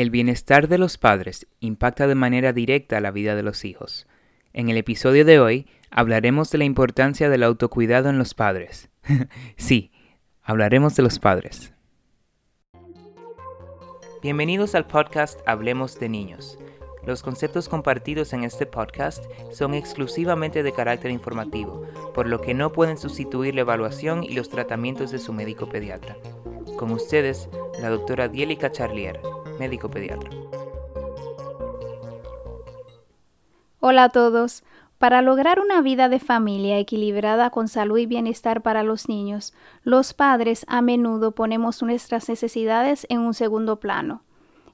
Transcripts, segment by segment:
El bienestar de los padres impacta de manera directa la vida de los hijos. En el episodio de hoy hablaremos de la importancia del autocuidado en los padres. sí, hablaremos de los padres. Bienvenidos al podcast Hablemos de Niños. Los conceptos compartidos en este podcast son exclusivamente de carácter informativo, por lo que no pueden sustituir la evaluación y los tratamientos de su médico pediatra. Con ustedes, la doctora Dielica Charlier, médico pediatra. Hola a todos. Para lograr una vida de familia equilibrada con salud y bienestar para los niños, los padres a menudo ponemos nuestras necesidades en un segundo plano.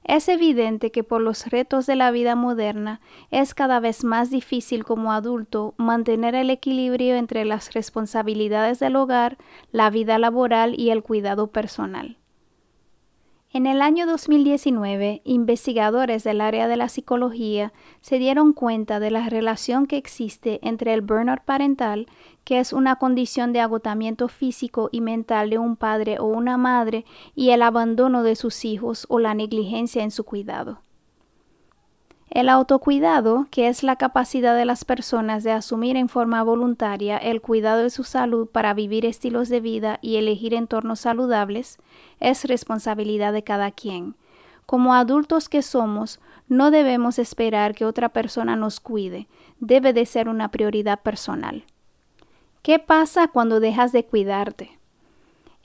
Es evidente que por los retos de la vida moderna es cada vez más difícil como adulto mantener el equilibrio entre las responsabilidades del hogar, la vida laboral y el cuidado personal. En el año 2019, investigadores del área de la psicología se dieron cuenta de la relación que existe entre el burnout parental, que es una condición de agotamiento físico y mental de un padre o una madre, y el abandono de sus hijos o la negligencia en su cuidado. El autocuidado, que es la capacidad de las personas de asumir en forma voluntaria el cuidado de su salud para vivir estilos de vida y elegir entornos saludables, es responsabilidad de cada quien. Como adultos que somos, no debemos esperar que otra persona nos cuide, debe de ser una prioridad personal. ¿Qué pasa cuando dejas de cuidarte?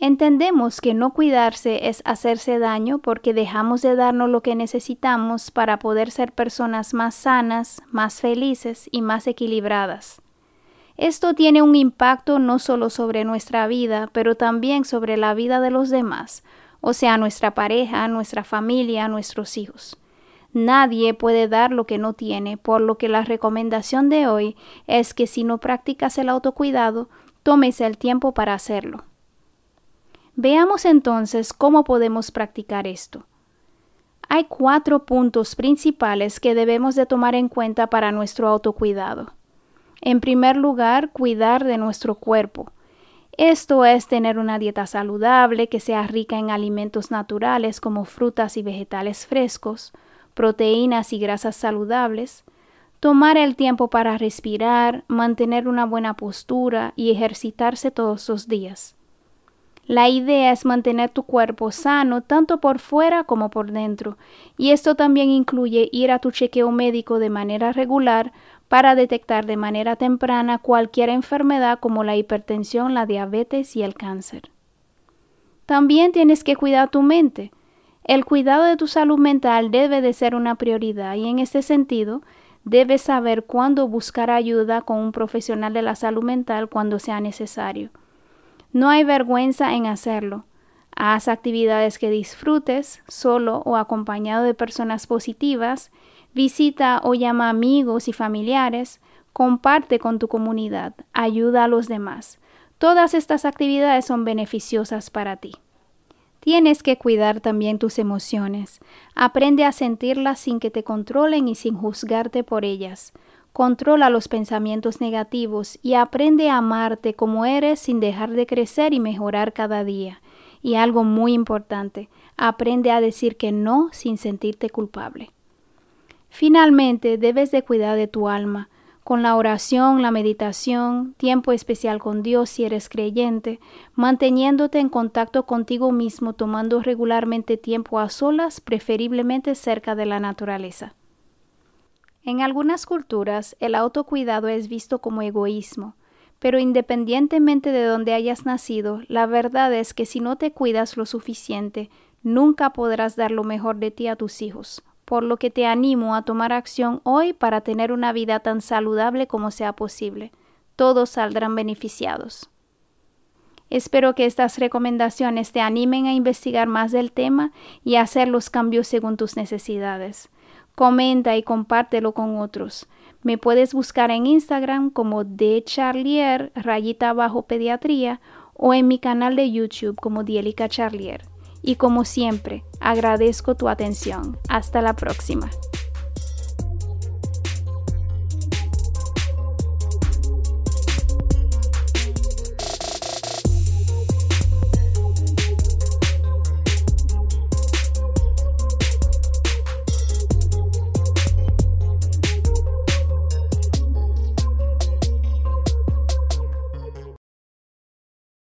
Entendemos que no cuidarse es hacerse daño porque dejamos de darnos lo que necesitamos para poder ser personas más sanas, más felices y más equilibradas. Esto tiene un impacto no solo sobre nuestra vida, pero también sobre la vida de los demás, o sea, nuestra pareja, nuestra familia, nuestros hijos. Nadie puede dar lo que no tiene, por lo que la recomendación de hoy es que si no practicas el autocuidado, tomes el tiempo para hacerlo. Veamos entonces cómo podemos practicar esto. Hay cuatro puntos principales que debemos de tomar en cuenta para nuestro autocuidado. En primer lugar, cuidar de nuestro cuerpo. Esto es tener una dieta saludable que sea rica en alimentos naturales como frutas y vegetales frescos, proteínas y grasas saludables, tomar el tiempo para respirar, mantener una buena postura y ejercitarse todos los días. La idea es mantener tu cuerpo sano tanto por fuera como por dentro, y esto también incluye ir a tu chequeo médico de manera regular para detectar de manera temprana cualquier enfermedad como la hipertensión, la diabetes y el cáncer. También tienes que cuidar tu mente. El cuidado de tu salud mental debe de ser una prioridad y en este sentido debes saber cuándo buscar ayuda con un profesional de la salud mental cuando sea necesario. No hay vergüenza en hacerlo. Haz actividades que disfrutes, solo o acompañado de personas positivas, visita o llama amigos y familiares, comparte con tu comunidad, ayuda a los demás. Todas estas actividades son beneficiosas para ti. Tienes que cuidar también tus emociones. Aprende a sentirlas sin que te controlen y sin juzgarte por ellas. Controla los pensamientos negativos y aprende a amarte como eres sin dejar de crecer y mejorar cada día. Y algo muy importante, aprende a decir que no sin sentirte culpable. Finalmente, debes de cuidar de tu alma, con la oración, la meditación, tiempo especial con Dios si eres creyente, manteniéndote en contacto contigo mismo, tomando regularmente tiempo a solas, preferiblemente cerca de la naturaleza. En algunas culturas, el autocuidado es visto como egoísmo, pero independientemente de donde hayas nacido, la verdad es que si no te cuidas lo suficiente, nunca podrás dar lo mejor de ti a tus hijos, por lo que te animo a tomar acción hoy para tener una vida tan saludable como sea posible. Todos saldrán beneficiados. Espero que estas recomendaciones te animen a investigar más del tema y a hacer los cambios según tus necesidades comenta y compártelo con otros. Me puedes buscar en Instagram como de Charlier, rayita abajo pediatría, o en mi canal de YouTube como Dielica Charlier. Y como siempre, agradezco tu atención. Hasta la próxima.